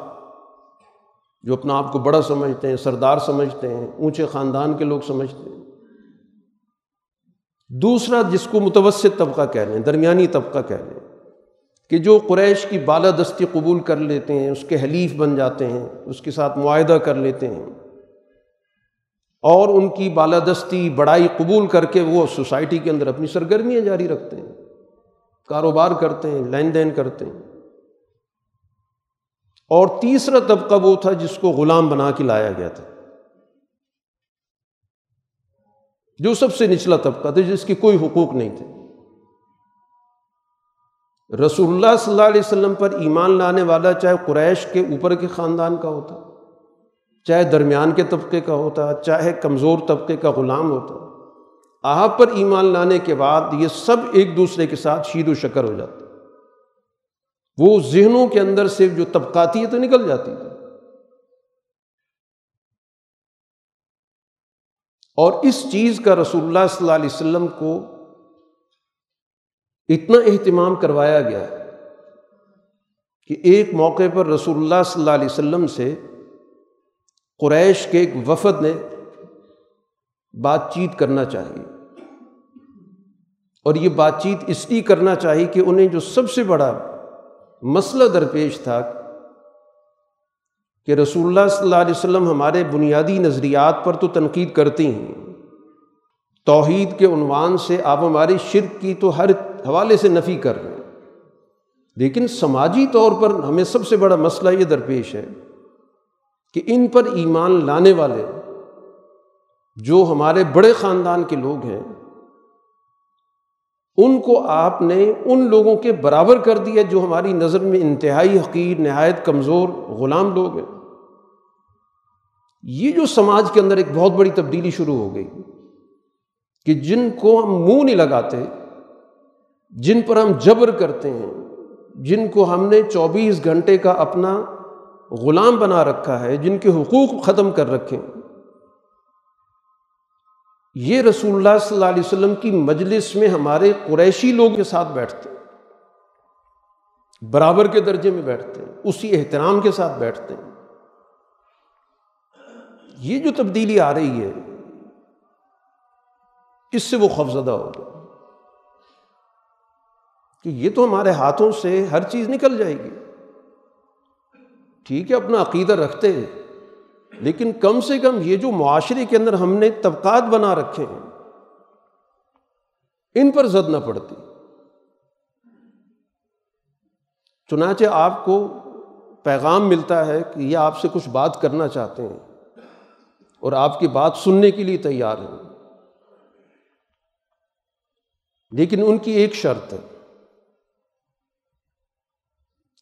جو اپنا آپ کو بڑا سمجھتے ہیں، سردار سمجھتے ہیں، اونچے خاندان کے لوگ سمجھتے ہیں۔ دوسرا جس کو متوسط طبقہ کہہ رہے ہیں، درمیانی طبقہ کہہ رہے ہیں۔ کہ جو قریش کی بالادستی قبول کر لیتے ہیں، اس کے حلیف بن جاتے ہیں، اس کے ساتھ معاہدہ کر لیتے ہیں۔ اور ان کی بالادستی بڑائی قبول کر کے وہ سوسائٹی کے اندر اپنی سرگرمیاں جاری رکھتے ہیں، کاروبار کرتے ہیں، لین دین کرتے ہیں۔ اور تیسرا طبقہ وہ تھا جس کو غلام بنا کے لایا گیا تھا۔ جو سب سے نچلا طبقہ تھا، جس کی کوئی حقوق نہیں تھے۔ رسول اللہ صلی اللہ علیہ وسلم پر ایمان لانے والا چاہے قریش کے اوپر کے خاندان کا ہوتا، چاہے درمیان کے طبقے کا ہوتا، چاہے کمزور طبقے کا غلام ہوتا، آپ پر ایمان لانے کے بعد یہ سب ایک دوسرے کے ساتھ شید و شکر ہو جاتا وہ ذہنوں کے اندر سے جو طبقاتی ہے تو نکل جاتی۔ تھی اور اس چیز کا رسول اللہ صلی اللہ علیہ وسلم کو اتنا اہتمام کروایا گیا کہ ایک موقع پر رسول اللہ صلی اللہ علیہ وسلم سے قریش کے ایک وفد نے بات چیت کرنا چاہیے۔ اور یہ بات چیت اس لیے کرنا چاہیے کہ انہیں جو سب سے بڑا مسئلہ درپیش تھا کہ رسول اللہ صلی اللہ علیہ وسلم ہمارے بنیادی نظریات پر تو تنقید کرتی ہیں۔ توحید کے عنوان سے آپ ہماری شرک کی تو ہر حوالے سے نفی کر رہے ہیں۔ لیکن سماجی طور پر ہمیں سب سے بڑا مسئلہ یہ درپیش ہے کہ ان پر ایمان لانے والے جو ہمارے بڑے خاندان کے لوگ ہیں، ان کو آپ نے ان لوگوں کے برابر کر دیا جو ہماری نظر میں انتہائی حقیر، نہایت کمزور غلام لوگ ہیں۔ یہ جو سماج کے اندر ایک بہت بڑی تبدیلی شروع ہو گئی کہ جن کو ہم منہ نہیں لگاتے جن پر ہم جبر کرتے ہیں، جن کو ہم نے چوبیس گھنٹے کا اپنا غلام بنا رکھا ہے، جن کے حقوق ختم کر رکھے ہیں۔ یہ رسول اللہ صلی اللہ علیہ وسلم کی مجلس میں ہمارے قریشی لوگ کے ساتھ بیٹھتے ہیں۔ برابر کے درجے میں بیٹھتے ہیں، اسی احترام کے ساتھ بیٹھتے ہیں۔ یہ جو تبدیلی آ رہی ہے، اس سے وہ خوفزدہ ہوگا کہ یہ تو ہمارے ہاتھوں سے ہر چیز نکل جائے گی۔ ٹھیک ہے، اپنا عقیدہ رکھتے ہیں، لیکن کم سے کم یہ جو معاشرے کے اندر ہم نے طبقات بنا رکھے ہیں، ان پر زد نہ پڑتی۔ چنانچہ آپ کو پیغام ملتا ہے کہ یہ آپ سے کچھ بات کرنا چاہتے ہیں اور آپ کی بات سننے کے لیے تیار ہیں۔ لیکن ان کی ایک شرط ہے۔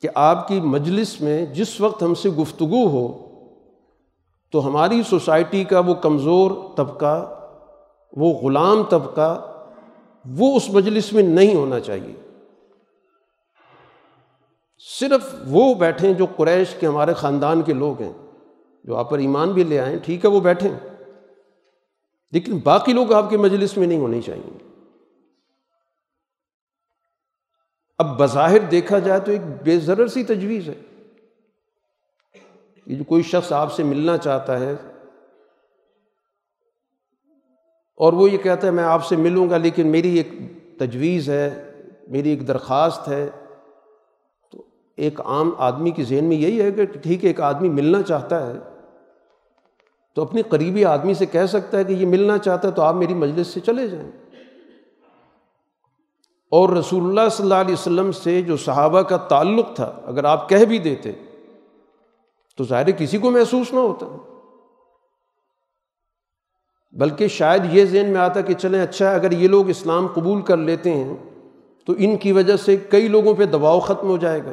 کہ آپ کی مجلس میں جس وقت ہم سے گفتگو ہو، تو ہماری سوسائٹی کا وہ کمزور طبقہ، وہ غلام طبقہ، وہ اس مجلس میں نہیں ہونا چاہیے۔ صرف وہ بیٹھیں جو قریش کے ہمارے خاندان کے لوگ ہیں، جو آپ پر ایمان بھی لے آئیں، ٹھیک ہے، وہ بیٹھیں۔ لیکن باقی لوگ آپ کے مجلس میں نہیں ہونی چاہیے۔ اب بظاہر دیکھا جائے تو ایک بے ضرر سی تجویز ہے۔ کہ جو کوئی شخص آپ سے ملنا چاہتا ہے اور وہ یہ کہتا ہے میں آپ سے ملوں گا لیکن میری ایک تجویز ہے، میری ایک درخواست ہے۔ تو ایک عام آدمی کی ذہن میں یہی ہے کہ ٹھیک ہے، ایک آدمی ملنا چاہتا ہے تو اپنی قریبی آدمی سے کہہ سکتا ہے کہ یہ ملنا چاہتا ہے تو آپ میری مجلس سے چلے جائیں۔ اور رسول اللہ صلی اللہ علیہ وسلم سے جو صحابہ کا تعلق تھا، اگر آپ کہہ بھی دیتے، تو ظاہر کسی کو محسوس نہ ہوتا۔ بلکہ شاید یہ ذہن میں آتا کہ چلیں اچھا اگر یہ لوگ اسلام قبول کر لیتے ہیں، تو ان کی وجہ سے کئی لوگوں پہ دباؤ ختم ہو جائے گا۔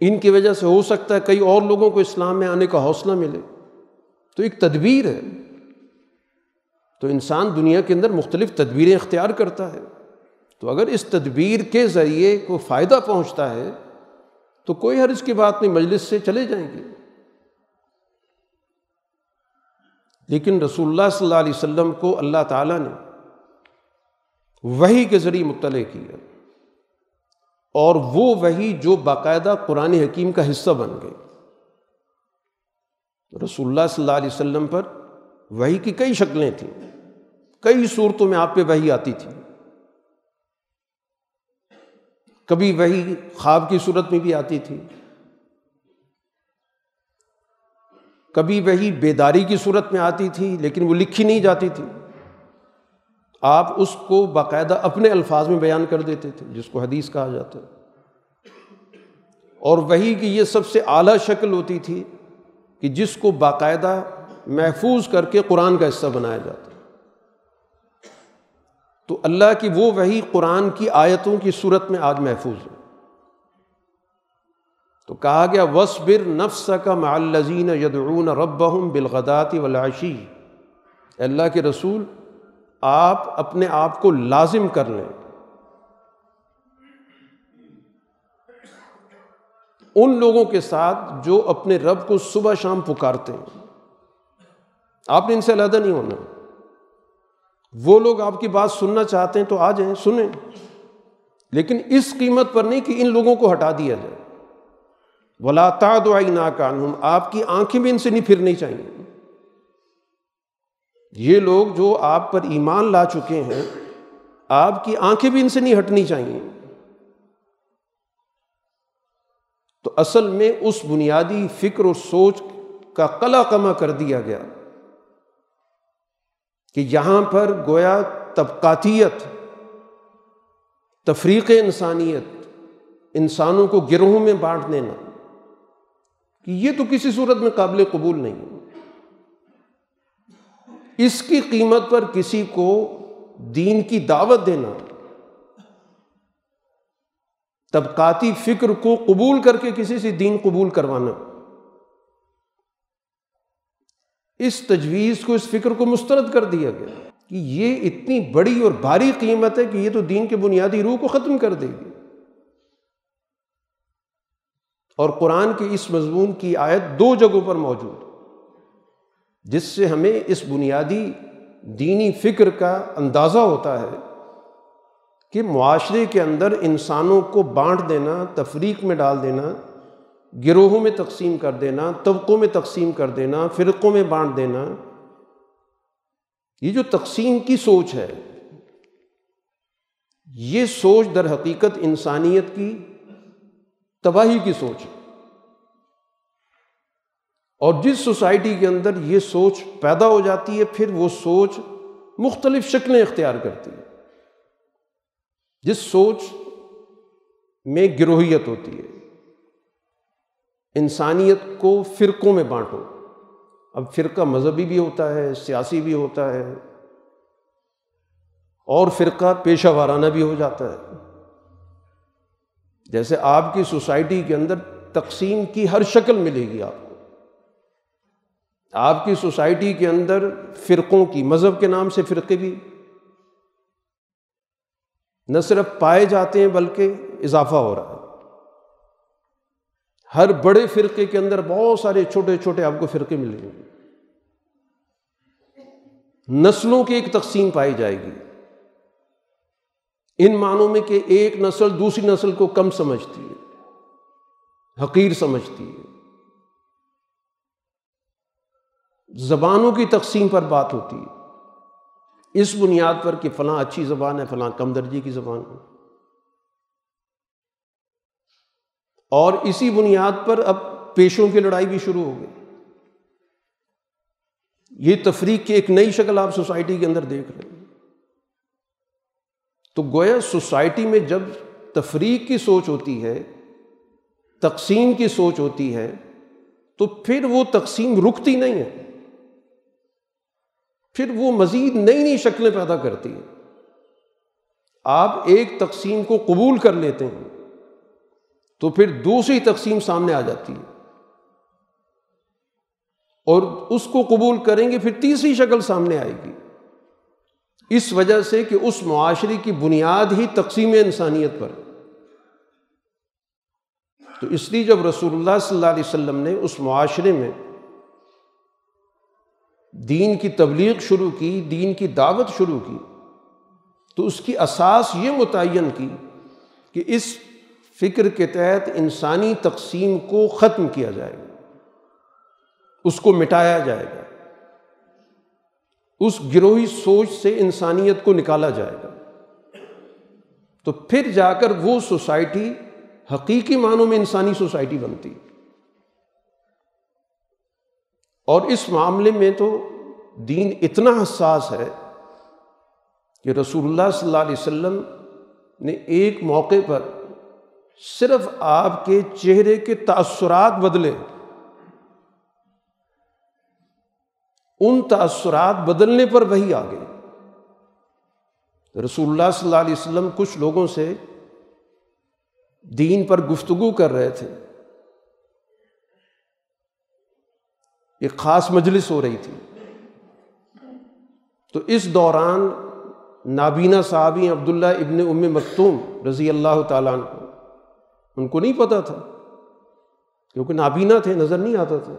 ان کی وجہ سے ہو سکتا ہے کئی اور لوگوں کو اسلام میں آنے کا حوصلہ ملے۔ تو ایک تدبیر ہے۔ تو انسان دنیا کے اندر مختلف تدبیریں اختیار کرتا ہے۔ تو اگر اس تدبیر کے ذریعے کو فائدہ پہنچتا ہے، تو کوئی ہر اس کی بات نہیں، مجلس سے چلے جائیں گے۔ لیکن رسول اللہ صلی اللہ علیہ وسلم کو اللہ تعالیٰ نے وہی کے ذریعے مطلع کیا۔ اور وہ وہی جو باقاعدہ قرآن حکیم کا حصہ بن گئی رسول اللہ صلی اللہ علیہ وسلم پر وہی کی کئی شکلیں تھیں۔ کئی صورتوں میں آپ پہ وہی آتی تھی۔ کبھی وہی خواب کی صورت میں بھی آتی تھی۔ کبھی وہی بیداری کی صورت میں آتی تھی، لیکن وہ لکھی نہیں جاتی تھی۔ آپ اس کو باقاعدہ اپنے الفاظ میں بیان کر دیتے تھے، جس کو حدیث کہا جاتا ہے۔ اور وہی کی یہ سب سے اعلیٰ شکل ہوتی تھی کہ جس کو باقاعدہ محفوظ کر کے قرآن کا حصہ بنایا جاتا۔ ہے تو اللہ کی وہ وہی قرآن کی آیتوں کی صورت میں آج محفوظ ہے تو کہا گیا وصبر نفس کا معلزین یدعون ربہم بالغداتی ولاشی اللہ کے رسول، آپ اپنے آپ کو لازم کر لیں۔ ان لوگوں کے ساتھ جو اپنے رب کو صبح شام پکارتے ہیں۔ آپ نے ان سے علیحدہ نہیں ہونا۔ وہ لوگ آپ کی بات سننا چاہتے ہیں تو آ جائیں، سنیں۔ لیکن اس قیمت پر نہیں کہ ان لوگوں کو ہٹا دیا جائے۔ ولا تعدعی ناکان آپ کی آنکھیں بھی ان سے نہیں پھرنی چاہیے۔ یہ لوگ جو آپ پر ایمان لا چکے ہیں، آپ کی آنکھیں بھی ان سے نہیں ہٹنی چاہیے۔ تو اصل میں اس بنیادی فکر و سوچ کا قلا کما کر دیا گیا۔ کہ یہاں پر گویا طبقاتیت، تفریق انسانیت، انسانوں کو گروہوں میں بانٹ دینا، کہ یہ تو کسی صورت میں قابل قبول نہیں اس کی قیمت پر کسی کو دین کی دعوت دینا، طبقاتی فکر کو قبول کر کے کسی سے دین قبول کروانا۔ اس تجویز کو، اس فکر کو مسترد کر دیا گیا کہ یہ اتنی بڑی اور بھاری قیمت ہے کہ یہ تو دین کے بنیادی روح کو ختم کر دے گی۔ اور قرآن کی اس مضمون کی آیت دو جگہوں پر موجود، جس سے ہمیں اس بنیادی دینی فکر کا اندازہ ہوتا ہے کہ معاشرے کے اندر انسانوں کو بانٹ دینا، تفریق میں ڈال دینا گروہوں میں تقسیم کر دینا، طبقوں میں تقسیم کر دینا، فرقوں میں بانٹ دینا، یہ جو تقسیم کی سوچ ہے، یہ سوچ در حقیقت انسانیت کی تباہی کی سوچ ہے۔ اور جس سوسائٹی کے اندر یہ سوچ پیدا ہو جاتی ہے، پھر وہ سوچ مختلف شکلیں اختیار کرتی ہے۔ جس سوچ میں گروہیت ہوتی ہے۔ انسانیت کو فرقوں میں بانٹو۔ اب فرقہ مذہبی بھی ہوتا ہے، سیاسی بھی ہوتا ہے، اور فرقہ پیشہ وارانہ بھی ہو جاتا ہے۔ جیسے آپ کی سوسائٹی کے اندر تقسیم کی ہر شکل ملے گی آپ کو۔ آپ کی سوسائٹی کے اندر فرقوں کی، مذہب کے نام سے فرقے بھی۔ نہ صرف پائے جاتے ہیں بلکہ اضافہ ہو رہا ہے۔ ہر بڑے فرقے کے اندر بہت سارے چھوٹے چھوٹے آپ کو فرقے ملیں گے۔ نسلوں کی ایک تقسیم پائی جائے گی۔ ان معنوں میں کہ ایک نسل دوسری نسل کو کم سمجھتی ہے، حقیر سمجھتی ہے۔ زبانوں کی تقسیم پر بات ہوتی ہے۔ اس بنیاد پر کہ فلاں اچھی زبان ہے، فلاں کم درجے کی زبان ہے۔ اور اسی بنیاد پر اب پیشوں کی لڑائی بھی شروع ہو گئی۔ یہ تفریق کی ایک نئی شکل آپ سوسائٹی کے اندر دیکھ رہے ہیں۔ تو گویا سوسائٹی میں جب تفریق کی سوچ ہوتی ہے، تقسیم کی سوچ ہوتی ہے، تو پھر وہ تقسیم رکتی نہیں ہے۔ پھر وہ مزید نئی نئی شکلیں پیدا کرتی ہے آپ ایک تقسیم کو قبول کر لیتے ہیں۔ تو پھر دوسری تقسیم سامنے آ جاتی ہے۔ اور اس کو قبول کریں گے، پھر تیسری شکل سامنے آئے گی۔ اس وجہ سے کہ اس معاشرے کی بنیاد ہی تقسیم انسانیت پر تو اس لیے جب رسول اللہ صلی اللہ علیہ وسلم نے اس معاشرے میں دین کی تبلیغ شروع کی، دین کی دعوت شروع کی، تو اس کی اساس یہ متعین کی کہ اس فکر کے تحت انسانی تقسیم کو ختم کیا جائے گا۔ اس کو مٹایا جائے گا۔ اس گروہی سوچ سے انسانیت کو نکالا جائے گا۔ تو پھر جا کر وہ سوسائٹی حقیقی معنوں میں انسانی سوسائٹی بنتی۔ اور اس معاملے میں تو دین اتنا حساس ہے کہ رسول اللہ صلی اللہ علیہ وسلم نے ایک موقع پر صرف آپ کے چہرے کے تأثرات بدلے۔ ان تأثرات بدلنے پر وہی آ گئے رسول اللہ صلی اللہ علیہ وسلم کچھ لوگوں سے دین پر گفتگو کر رہے تھے۔ ایک خاص مجلس ہو رہی تھی۔ تو اس دوران نابینا صحابی عبداللہ ابن ام مکتوم رضی اللہ تعالیٰ عنہ ان کو نہیں پتا تھا۔ کیونکہ نابینا تھے، نظر نہیں آتا تھا۔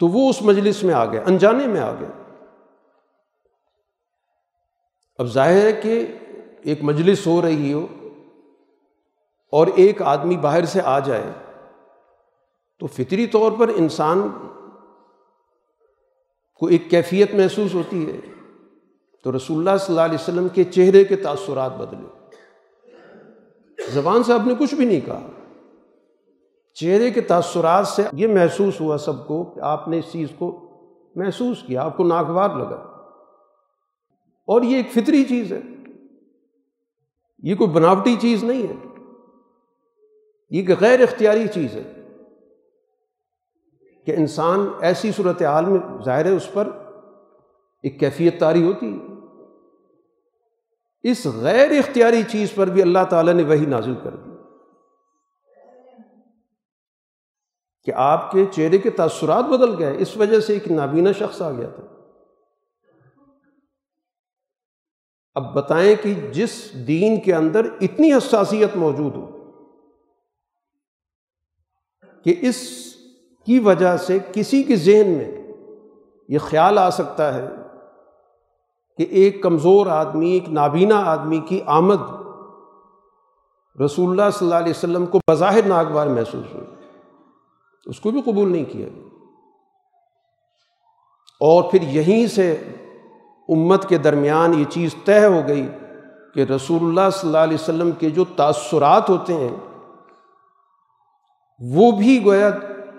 تو وہ اس مجلس میں آ گئے، انجانے میں آ گئے۔ اب ظاہر ہے کہ ایک مجلس ہو رہی ہو اور ایک آدمی باہر سے آ جائے، تو فطری طور پر انسان کو ایک کیفیت محسوس ہوتی ہے۔ تو رسول اللہ صلی اللہ علیہ وسلم کے چہرے کے تاثرات بدلے۔ زبان سے آپ نے کچھ بھی نہیں کہا۔ چہرے کے تاثرات سے یہ محسوس ہوا سب کو کہ آپ نے اس چیز کو محسوس کیا، آپ کو ناگوار لگا۔ اور یہ ایک فطری چیز ہے۔ یہ کوئی بناوٹی چیز نہیں ہے۔ یہ ایک غیر اختیاری چیز ہے کہ انسان ایسی صورت حال میں ظاہر ہے، اس پر ایک کیفیت تاری ہوتی ہے۔ اس غیر اختیاری چیز پر بھی اللہ تعالیٰ نے وہی نازل کر دی۔ کہ آپ کے چہرے کے تاثرات بدل گئے، اس وجہ سے ایک نابینا شخص آ گیا تھا۔ اب بتائیں کہ جس دین کے اندر اتنی حساسیت موجود ہو کہ اس کی وجہ سے کسی کے ذہن میں یہ خیال آ سکتا ہے کہ ایک کمزور آدمی، ایک نابینا آدمی کی آمد رسول اللہ صلی اللہ علیہ وسلم کو بظاہر ناگوار محسوس ہوئی۔ اس کو بھی قبول نہیں کیا اور پھر یہیں سے امت کے درمیان یہ چیز طے ہو گئی کہ رسول اللہ صلی اللہ علیہ وسلم کے جو تاثرات ہوتے ہیں، وہ بھی گویا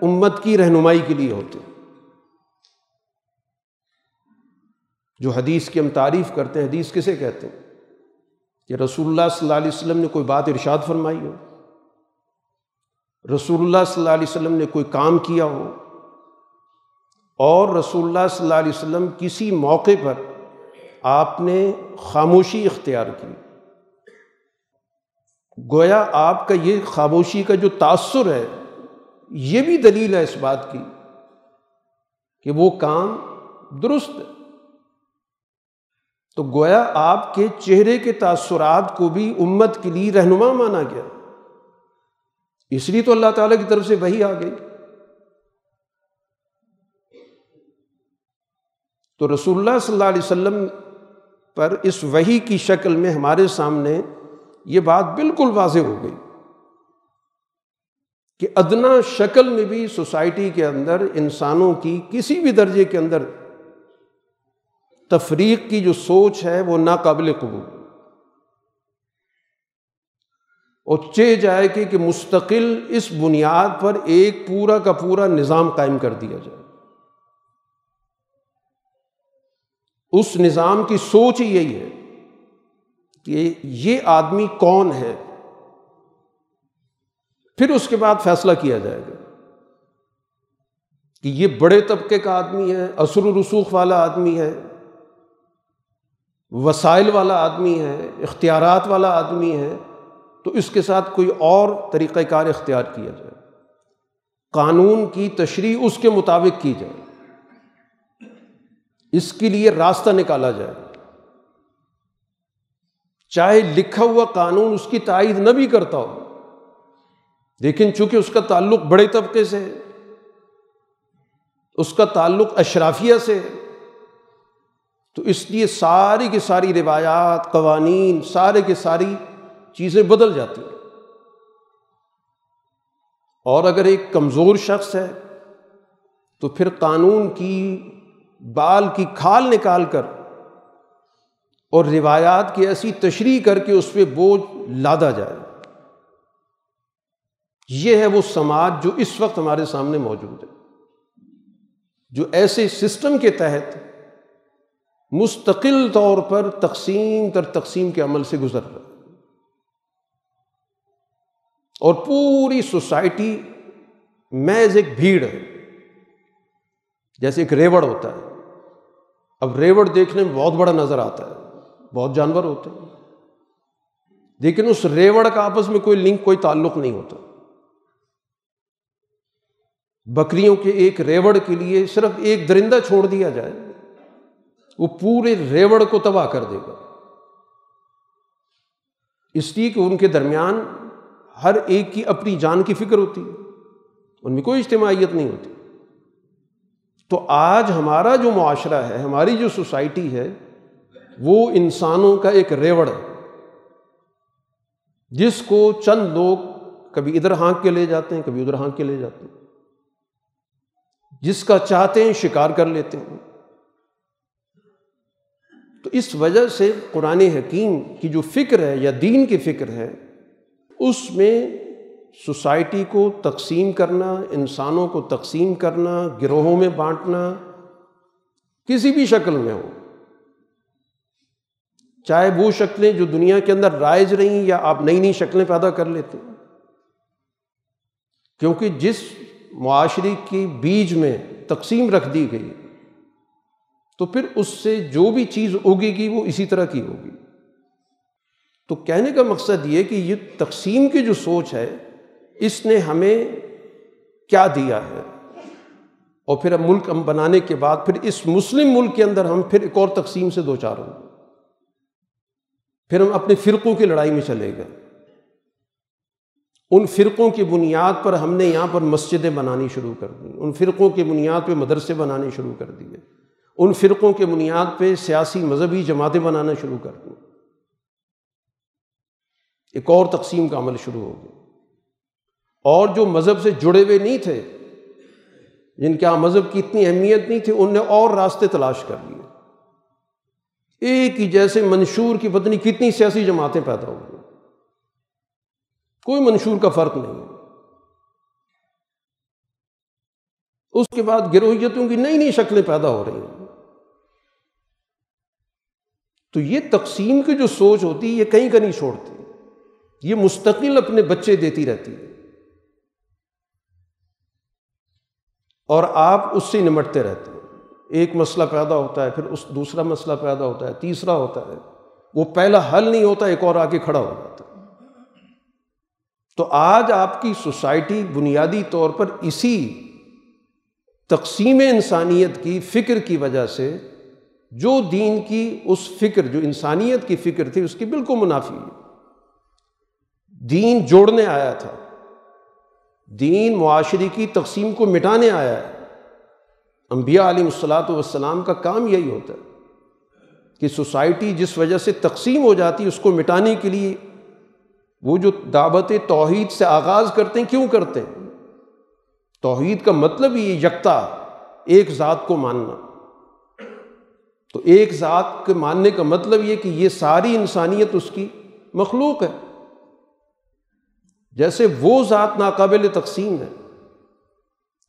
امت کی رہنمائی کے لیے ہوتے ہیں۔ جو حدیث کی ہم تعریف کرتے ہیں، حدیث کسے کہتے ہیں؟ کہ رسول اللہ صلی اللہ علیہ وسلم نے کوئی بات ارشاد فرمائی ہو؟ رسول اللہ صلی اللہ علیہ وسلم نے کوئی کام کیا ہو؟ اور رسول اللہ صلی اللہ علیہ وسلم کسی موقع پر آپ نے خاموشی اختیار کی؟ گویا آپ کا یہ خاموشی کا جو تاثر ہے، یہ بھی دلیل ہے اس بات کی کہ وہ کام درست ہے۔ تو گویا آپ کے چہرے کے تاثرات کو بھی امت کے لیے رہنما مانا گیا۔ اس لیے تو اللہ تعالیٰ کی طرف سے وہی آ گئی۔ تو رسول اللہ صلی اللہ علیہ وسلم پر اس وہی کی شکل میں ہمارے سامنے یہ بات بالکل واضح ہو گئی کہ ادنا شکل میں بھی سوسائٹی کے اندر انسانوں کی کسی بھی درجے کے اندر تفریق کی جو سوچ ہے وہ ناقابل قبول۔ اور چہ جائے کہ کہ مستقل اس بنیاد پر ایک پورا کا پورا نظام قائم کر دیا جائے۔ اس نظام کی سوچ ہی یہی ہے کہ یہ آدمی کون ہے۔ پھر اس کے بعد فیصلہ کیا جائے گا کہ یہ بڑے طبقے کا آدمی ہے، اثر و رسوخ والا آدمی ہے۔ وسائل والا آدمی ہے، اختیارات والا آدمی ہے، تو اس کے ساتھ کوئی اور طریقۂ کار اختیار کیا جائے۔ قانون کی تشریح اس کے مطابق کی جائے۔ اس کے لیے راستہ نکالا جائے۔ چاہے لکھا ہوا قانون اس کی تائید نہ بھی کرتا ہو، لیکن چونکہ اس کا تعلق بڑے طبقے سے ہے، اس کا تعلق اشرافیہ سے ہے تو اس لیے ساری کی ساری روایات، قوانین، سارے کی ساری چیزیں بدل جاتی ہیں۔ اور اگر ایک کمزور شخص ہے، تو پھر قانون کی بال کی کھال نکال کر اور روایات کی ایسی تشریح کر کے اس پہ بوجھ لادا جائے۔ یہ ہے وہ سماج جو اس وقت ہمارے سامنے موجود ہے، جو ایسے سسٹم کے تحت مستقل طور پر تقسیم تر تقسیم کے عمل سے گزر رہا اور پوری سوسائٹی محض ایک بھیڑ ہے۔ جیسے ایک ریوڑ ہوتا ہے۔ اب ریوڑ دیکھنے میں بہت بڑا نظر آتا ہے۔ بہت جانور ہوتے ہیں۔ لیکن اس ریوڑ کا آپس میں کوئی لنک، کوئی تعلق نہیں ہوتا۔ بکریوں کے ایک ریوڑ کے لیے صرف ایک درندہ چھوڑ دیا جائے۔ وہ پورے ریوڑ کو تباہ کر دے گا۔ اس لیے کہ ان کے درمیان ہر ایک کی اپنی جان کی فکر ہوتی ہے، ان میں کوئی اجتماعیت نہیں ہوتی۔ تو آج ہمارا جو معاشرہ ہے، ہماری جو سوسائٹی ہے، وہ انسانوں کا ایک ریوڑ ہے۔ جس کو چند لوگ کبھی ادھر ہانک کے لے جاتے ہیں، کبھی ادھر ہانک کے لے جاتے ہیں۔ جس کا چاہتے ہیں شکار کر لیتے ہیں۔ تو اس وجہ سے قرآن حکیم کی جو فکر ہے یا دین کی فکر ہے، اس میں سوسائٹی کو تقسیم کرنا، انسانوں کو تقسیم کرنا، گروہوں میں بانٹنا، کسی بھی شکل میں ہو۔ چاہے وہ شکلیں جو دنیا کے اندر رائج رہیں یا آپ نئی نئی شکلیں پیدا کر لیتے ہیں۔ کیونکہ جس معاشرے کی بیج میں تقسیم رکھ دی گئی تو پھر اس سے جو بھی چیز اگے گی وہ اسی طرح کی ہوگی۔ تو کہنے کا مقصد یہ کہ یہ تقسیم کی جو سوچ ہے، اس نے ہمیں کیا دیا ہے؟ اور پھر اب ملک ہم بنانے کے بعد پھر اس مسلم ملک کے اندر ہم پھر ایک اور تقسیم سے دو چار ہوں گے پھر ہم اپنے فرقوں کی لڑائی میں چلے گئے۔ ان فرقوں کی بنیاد پر ہم نے یہاں پر مسجدیں بنانی شروع کر دی۔ ان فرقوں کی بنیاد پہ مدرسے بنانے شروع کر دیے۔ ان فرقوں کے بنیاد پہ سیاسی مذہبی جماعتیں بنانا شروع کر دیں۔ ایک اور تقسیم کا عمل شروع ہو گیا۔ اور جو مذہب سے جڑے ہوئے نہیں تھے، جن کے یہاں مذہب کی اتنی اہمیت نہیں تھی، ان نے اور راستے تلاش کر لیے۔ ایک ہی جیسے منشور کی پتنی کتنی سیاسی جماعتیں پیدا ہو گئی کوئی منشور کا فرق نہیں اس کے بعد گروہیتوں کی نئی نئی شکلیں پیدا ہو رہی ہیں۔ تو یہ تقسیم کی جو سوچ ہوتی ہے، یہ کہیں کا نہیں چھوڑتی۔ یہ مستقل اپنے بچے دیتی رہتی ہے۔ اور آپ اس سے نمٹتے رہتے ہیں۔ ایک مسئلہ پیدا ہوتا ہے، پھر اس دوسرا مسئلہ پیدا ہوتا ہے، تیسرا ہوتا ہے۔ وہ پہلا حل نہیں ہوتا، ایک اور آ کے کھڑا ہو جاتا ہے۔ تو آج آپ کی سوسائٹی بنیادی طور پر اسی تقسیم انسانیت کی، فکر کی وجہ سے جو دین کی اس فکر، جو انسانیت کی فکر تھی، اس کی بالکل منافی ہے۔ دین جوڑنے آیا تھا۔ دین معاشرے کی تقسیم کو مٹانے آیا ہے۔ انبیاء علیہ الصلاۃ والسلام کا کام یہی ہوتا ہے کہ سوسائٹی جس وجہ سے تقسیم ہو جاتی ہے اس کو مٹانے کے لیے وہ جو دعوت توحید سے آغاز کرتے ہیں، کیوں کرتے ہیں؟ توحید کا مطلب یہ یکتا، ایک ذات کو ماننا۔ تو ایک ذات کے ماننے کا مطلب یہ کہ یہ ساری انسانیت اس کی مخلوق ہے۔ جیسے وہ ذات ناقابل تقسیم ہے،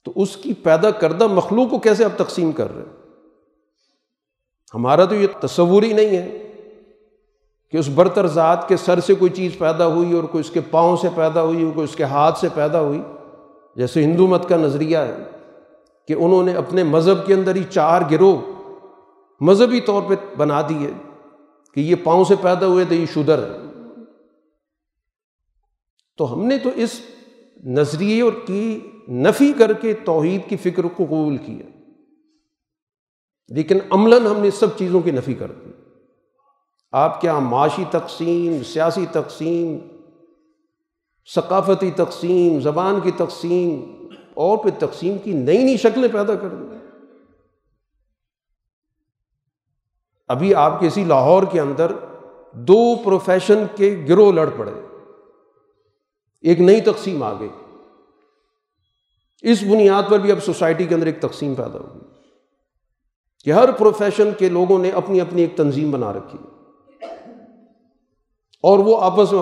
تو اس کی پیدا کردہ مخلوق کو کیسے آپ تقسیم کر رہے ہیں؟ ہمارا تو یہ تصور ہی نہیں ہے کہ اس برتر ذات کے سر سے کوئی چیز پیدا ہوئی اور کوئی اس کے پاؤں سے پیدا ہوئی اور کوئی اس کے ہاتھ سے پیدا ہوئی۔ جیسے ہندو مت کا نظریہ ہے کہ انہوں نے اپنے مذہب کے اندر ہی چار گروہ مذہبی طور پہ بنا دیے کہ یہ پاؤں سے پیدا ہوئے تو یہ شدر ہے۔ تو ہم نے تو اس نظریے اور کی نفی کر کے توحید کی فکر کو قبول کیا۔ لیکن عملاً ہم نے سب چیزوں کی نفی کر دی۔ آپ کے یہاں معاشی تقسیم، سیاسی تقسیم، ثقافتی تقسیم، زبان کی تقسیم، اور پھر تقسیم کی نئی نئی شکلیں پیدا کر دیں ابھی آپ کسی لاہور کے اندر دو پروفیشن کے گروہ لڑ پڑے۔ ایک نئی تقسیم آ گئی۔ اس بنیاد پر بھی اب سوسائٹی کے اندر ایک تقسیم پیدا ہوگی کہ ہر پروفیشن کے لوگوں نے اپنی اپنی ایک تنظیم بنا رکھی۔ اور وہ آپس میں